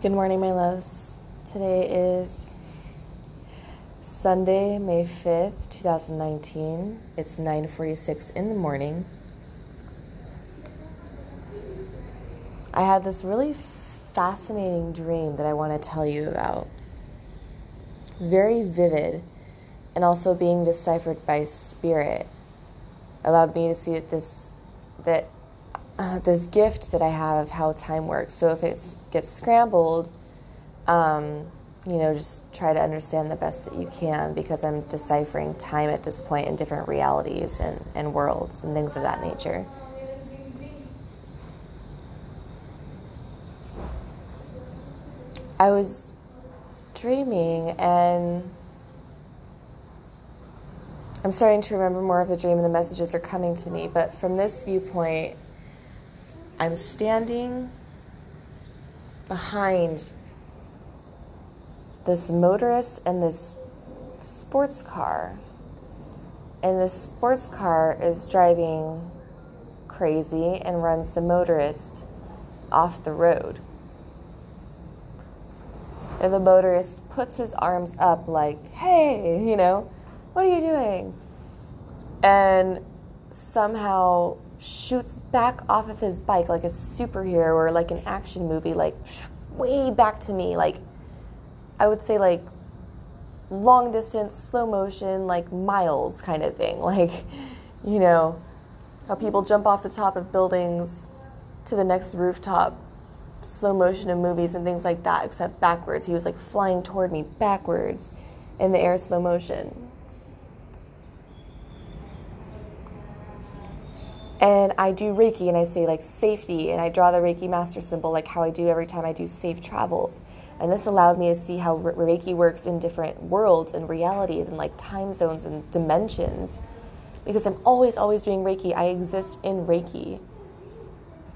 Good morning, my loves. Today is Sunday, May 5th, 2019. It's 9:46 in the morning. I had this really fascinating dream that I want to tell you about. Very vivid and also being deciphered by spirit allowed me to see that this that uh, this gift that I have of how time works. So if it gets scrambled, um, you know, just try to understand the best that you can because I'm deciphering time at this point in different realities and, and worlds and things of that nature. I was dreaming and I'm starting to remember more of the dream and the messages are coming to me, but from this viewpoint, I'm standing behind this motorist and this sports car. And this sports car is driving crazy and runs the motorist off the road. And the motorist puts his arms up, like, hey, you know, what are you doing? And somehow shoots back off of his bike like a superhero or like an action movie, like way back to me. Like, I would say, like long distance, slow motion, like miles kind of thing. Like, you know, how people jump off the top of buildings to the next rooftop, slow motion in movies and things like that, except backwards. He was like flying toward me backwards in the air, slow motion. And I do Reiki and I say like safety and I draw the Reiki master symbol like how I do every time I do safe travels. And this allowed me to see how Reiki works in different worlds and realities and like time zones and dimensions. Because I'm always, always doing Reiki. I exist in Reiki.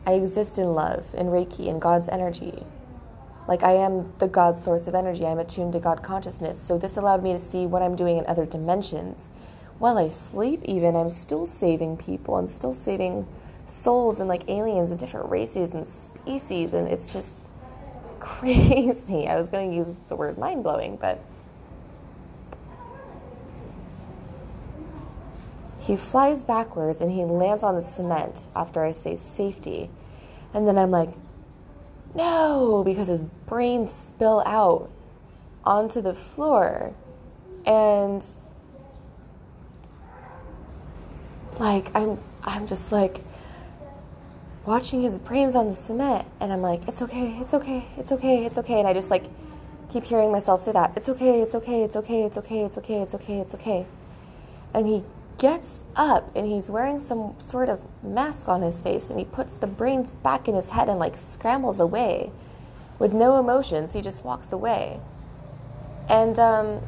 I exist in love, in Reiki, in God's energy. Like I am the God source of energy. I'm attuned to God consciousness. So this allowed me to see what I'm doing in other dimensions while I sleep, even, I'm still saving people. I'm still saving souls and like aliens and different races and species. And it's just crazy. I was going to use the word mind blowing, but he flies backwards and he lands on the cement after I say safety. And then I'm like, no, because his brains spill out onto the floor. And like I'm I'm just like watching his brains on the cement and I'm like, it's okay, it's okay, it's okay, it's okay. And I just like keep hearing myself say that. It's okay, it's okay, it's okay, it's okay, it's okay, it's okay, it's okay. And he gets up and he's wearing some sort of mask on his face and he puts the brains back in his head and like scrambles away with no emotions. He just walks away. And um,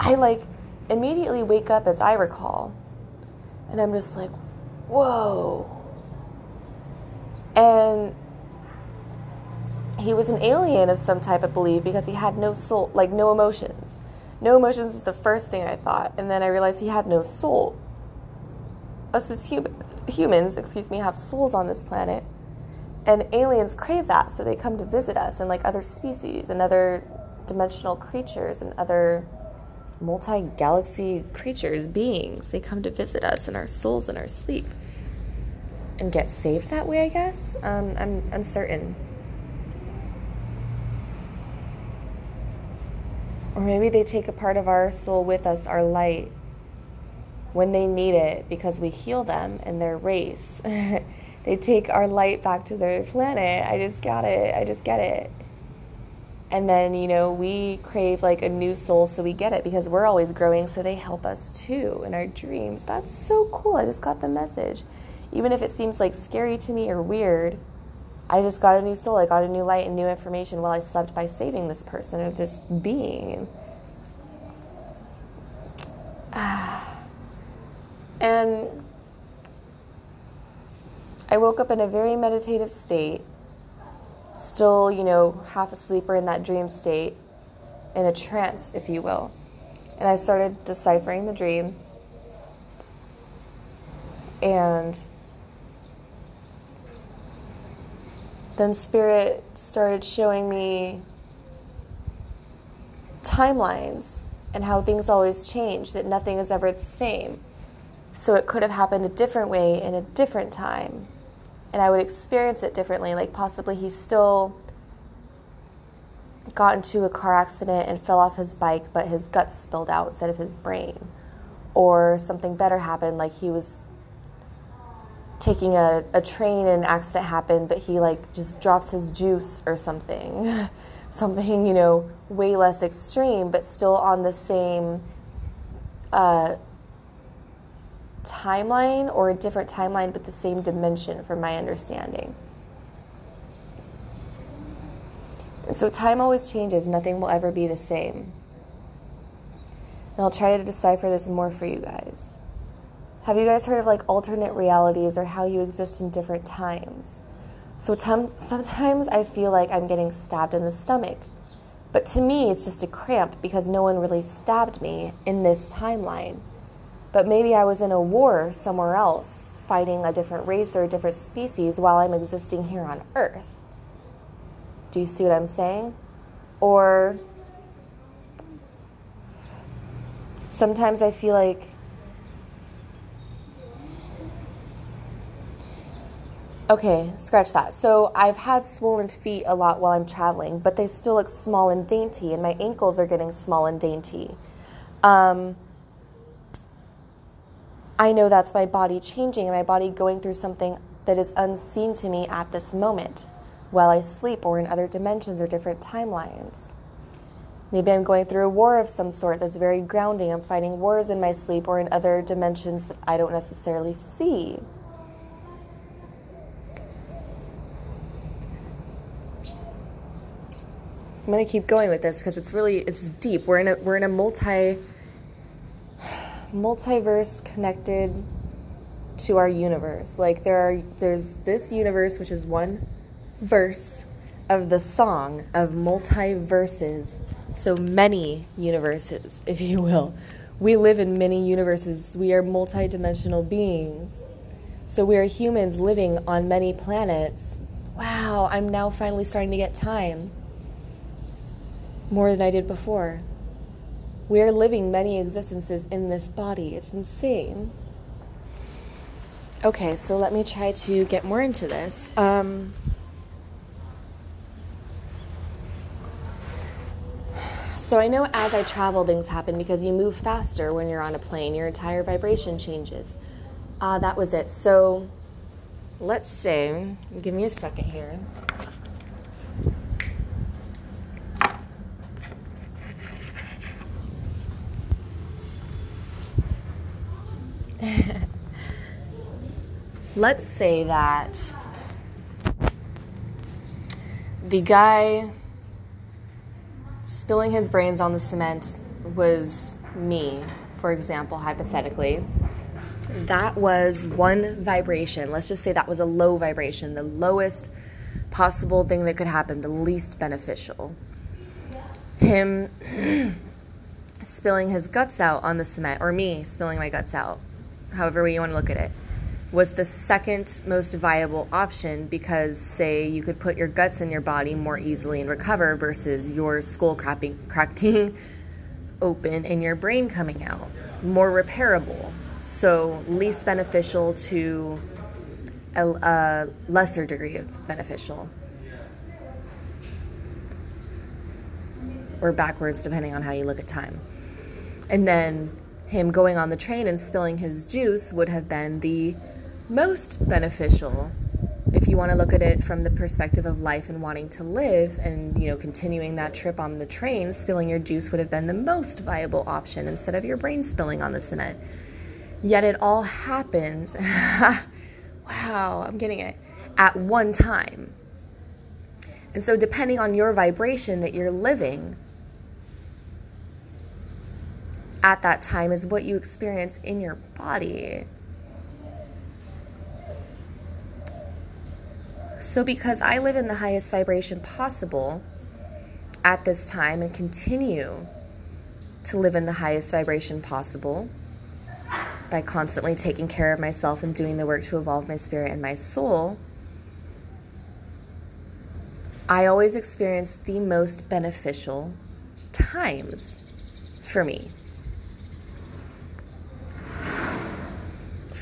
I like immediately wake up as I recall, and I'm just like, whoa. And he was an alien of some type I believe, because he had no soul, like no emotions. No emotions is the first thing I thought, and then I realized he had no soul. Us as hum- humans, excuse me, have souls on this planet, and aliens crave that, so they come to visit us, and like other species and other dimensional creatures and other multi galaxy creatures, beings. They come to visit us in our souls in our sleep and get saved that way, I guess. Um, I'm uncertain. Or maybe they take a part of our soul with us, our light, when they need it because we heal them in their race. they take our light back to their planet. I just got it. I just get it and then you know we crave like a new soul so we get it because we're always growing so they help us too in our dreams. That's so cool. I just got the message. Even if it seems like scary to me or weird i just got a new soul. I got a new light and new information while i slept by saving this person or this being. And i woke up in a very meditative state still, you know, half asleep or in that dream state, in a trance, if you will. And I started deciphering the dream. And then Spirit started showing me timelines and how things always change, that nothing is ever the same. So it could have happened a different way in a different time. And I would experience it differently. Like possibly he still got into a car accident and fell off his bike, but his guts spilled out instead of his brain. Or something better happened, like he was taking a, a train and an accident happened, but he like just drops his juice or something. something, you know, way less extreme, but still on the same uh, timeline or a different timeline, but the same dimension from my understanding. So time always changes, nothing will ever be the same. And I'll try to decipher this more for you guys. Have you guys heard of like alternate realities or how you exist in different times? So t- sometimes I feel like I'm getting stabbed in the stomach. But to me, it's just a cramp because no one really stabbed me in this timeline. But maybe I was in a war somewhere else, fighting a different race or a different species while I'm existing here on Earth. Do you see what I'm saying? Or sometimes I feel like Okay, scratch that. So I've had swollen feet a lot while I'm traveling, but they still look small and dainty, and my ankles are getting small and dainty. Um, I know that's my body changing and my body going through something that is unseen to me at this moment while I sleep or in other dimensions or different timelines. Maybe I'm going through a war of some sort that's very grounding. I'm fighting wars in my sleep or in other dimensions that I don't necessarily see. I'm going to keep going with this because it's really it's deep. We're in a we're in a multi multiverse connected to our universe. Like there are there's this universe which is one verse of the song of multiverses. So many universes, if you will. We live in many universes. We are multidimensional beings. So we are humans living on many planets. Wow, I'm now finally starting to get time more than I did before. We are living many existences in this body. It's insane. Okay, so let me try to get more into this. Um, so I know as I travel, things happen because you move faster when you're on a plane. Your entire vibration changes. Uh, that was it. So let's say, give me a second here. Let's say that the guy spilling his brains on the cement was me, for example, hypothetically. That was one vibration. Let's just say that was a low vibration, the lowest possible thing that could happen, the least beneficial. Him spilling his guts out on the cement, or me spilling my guts out however way you want to look at it, was the second most viable option because, say, you could put your guts in your body more easily and recover versus your skull cracking, cracking open and your brain coming out. More repairable. So, least beneficial to a, a lesser degree of beneficial. Or backwards, depending on how you look at time. And then him going on the train and spilling his juice would have been the most beneficial if you want to look at it from the perspective of life and wanting to live and you know continuing that trip on the train spilling your juice would have been the most viable option instead of your brain spilling on the cement. Yet it all happened wow i'm getting it. At one time. And so depending on your vibration that you're living at that time is what you experience in your body. So, because I live in the highest vibration possible at this time and continue to live in the highest vibration possible, by constantly taking care of myself and doing the work to evolve my spirit and my soul, I always experience the most beneficial times for me.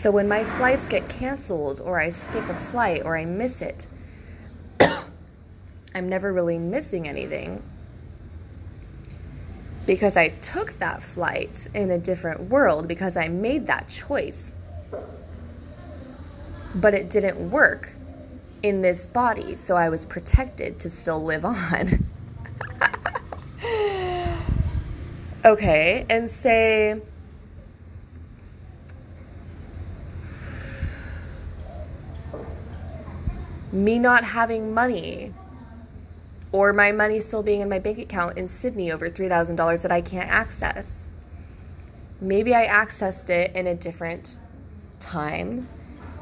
So when my flights get canceled, or I skip a flight, or I miss it, I'm never really missing anything because I took that flight in a different world because I made that choice. But it didn't work in this body, so I was protected to still live on. okay, and say, me not having money or my money still being in my bank account in Sydney over $3,000 that I can't access. Maybe I accessed it in a different time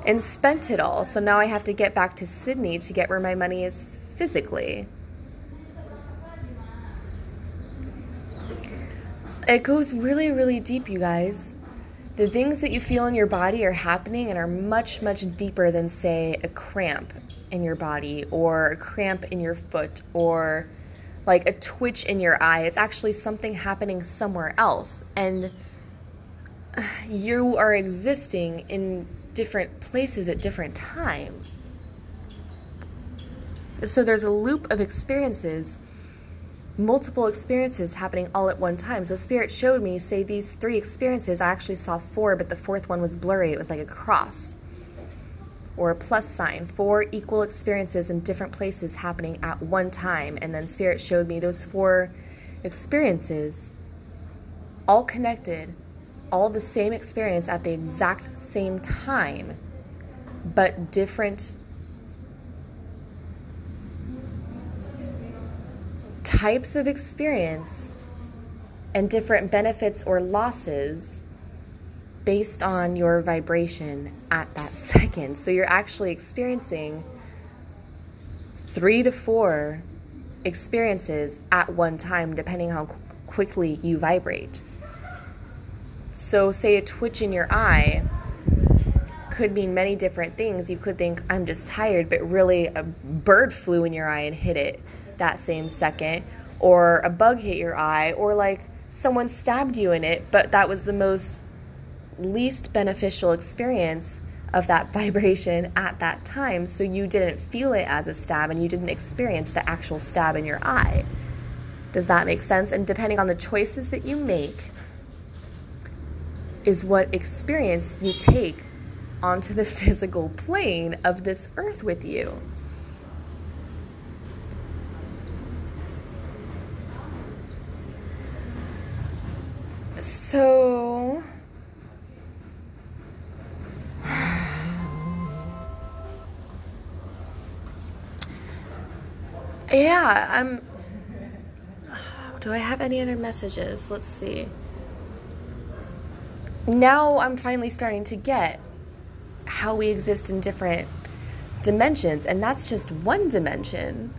and spent it all. So now I have to get back to Sydney to get where my money is physically. It goes really, really deep, you guys. The things that you feel in your body are happening and are much, much deeper than, say, a cramp in your body or a cramp in your foot or like a twitch in your eye. It's actually something happening somewhere else. And you are existing in different places at different times. So there's a loop of experiences, multiple experiences happening all at one time. So Spirit showed me, say, these three experiences. I actually saw four, but the fourth one was blurry. It was like a cross or a plus sign, four equal experiences in different places happening at one time. And then Spirit showed me those four experiences, all connected, all the same experience at the exact same time, but different types of experience and different benefits or losses based on your vibration at that second. So you're actually experiencing three to four experiences at one time, depending how quickly you vibrate. So, say a twitch in your eye could mean many different things. You could think, I'm just tired, but really a bird flew in your eye and hit it that same second, or a bug hit your eye, or like someone stabbed you in it, but that was the most least beneficial experience of that vibration at that time. So you didn't feel it as a stab and you didn't experience the actual stab in your eye. Does that make sense? And depending on the choices that you make, is what experience you take onto the physical plane of this earth with you. So, yeah, I'm. Do I have any other messages? Let's see. Now I'm finally starting to get how we exist in different dimensions, and that's just one dimension.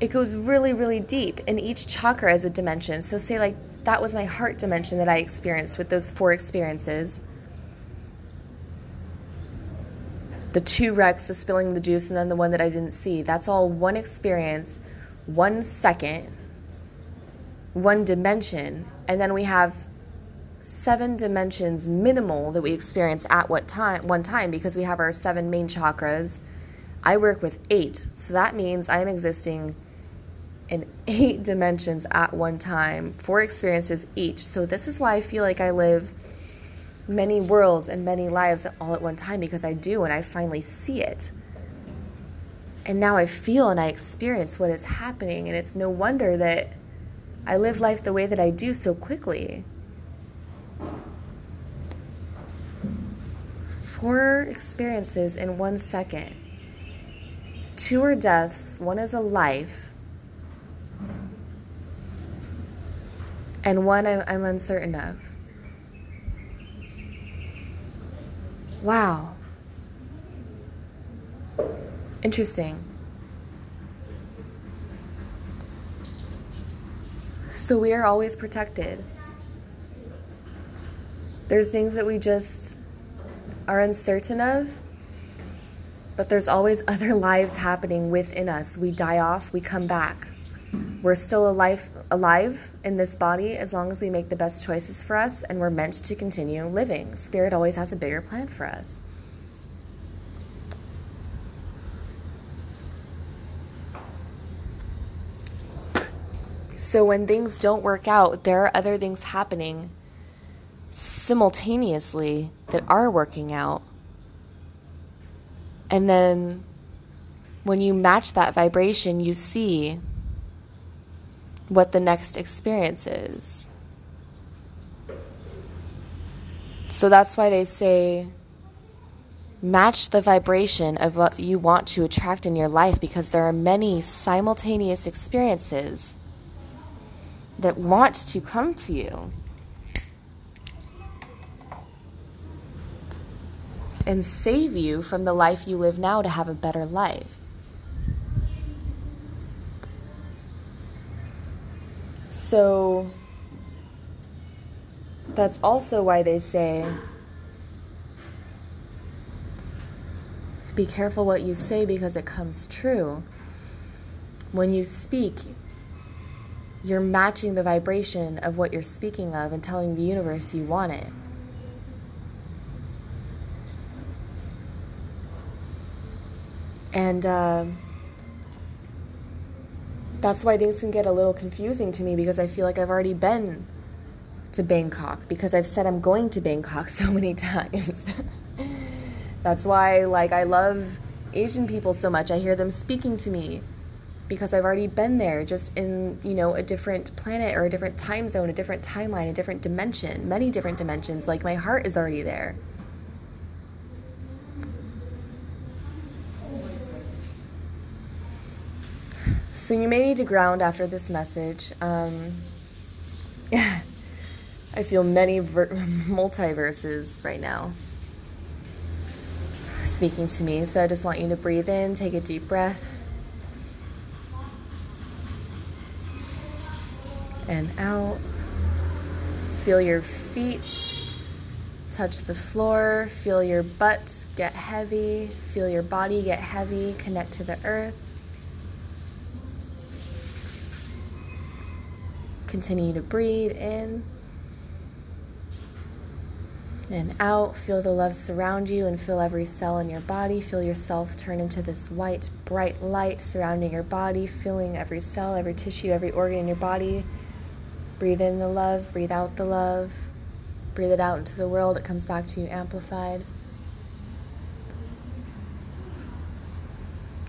It goes really, really deep, and each chakra is a dimension. So, say, like, that was my heart dimension that I experienced with those four experiences. The two wrecks, the spilling the juice, and then the one that I didn't see. That's all one experience one second, one dimension, and then we have seven dimensions minimal that we experience at what time one time because we have our seven main chakras. I work with eight, so that means I'm existing in eight dimensions at one time, four experiences each. So this is why I feel like I live many worlds and many lives all at one time because I do and I finally see it. And now I feel and I experience what is happening. And it's no wonder that I live life the way that I do so quickly. Four experiences in one second. Two are deaths, one is a life, and one I'm, I'm uncertain of. Wow. Interesting. So we are always protected. There's things that we just are uncertain of, but there's always other lives happening within us. We die off, we come back. We're still alive, alive in this body as long as we make the best choices for us, and we're meant to continue living. Spirit always has a bigger plan for us. So when things don't work out, there are other things happening simultaneously that are working out. And then when you match that vibration, you see what the next experience is. So that's why they say match the vibration of what you want to attract in your life because there are many simultaneous experiences that want to come to you. And save you from the life you live now to have a better life. So that's also why they say be careful what you say because it comes true. When you speak, you're matching the vibration of what you're speaking of and telling the universe you want it. And uh, that's why things can get a little confusing to me because I feel like I've already been to Bangkok because I've said I'm going to Bangkok so many times. that's why, like, I love Asian people so much. I hear them speaking to me because I've already been there just in, you know, a different planet or a different time zone, a different timeline, a different dimension, many different dimensions. Like my heart is already there. So you may need to ground after this message. Um, I feel many ver- multiverses right now speaking to me. So I just want you to breathe in, take a deep breath. and out. Feel your feet touch the floor. Feel your butt get heavy. Feel your body get heavy. Connect to the earth. Continue to breathe in and out. Feel the love surround you and feel every cell in your body. Feel yourself turn into this white, bright light surrounding your body, filling every cell, every tissue, every organ in your body. Breathe in the love, breathe out the love, breathe it out into the world. It comes back to you amplified.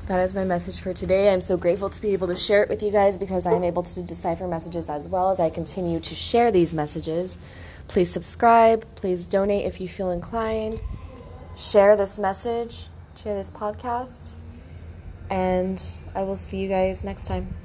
That is my message for today. I'm so grateful to be able to share it with you guys because I'm able to decipher messages as well as I continue to share these messages. Please subscribe. Please donate if you feel inclined. Share this message, share this podcast, and I will see you guys next time.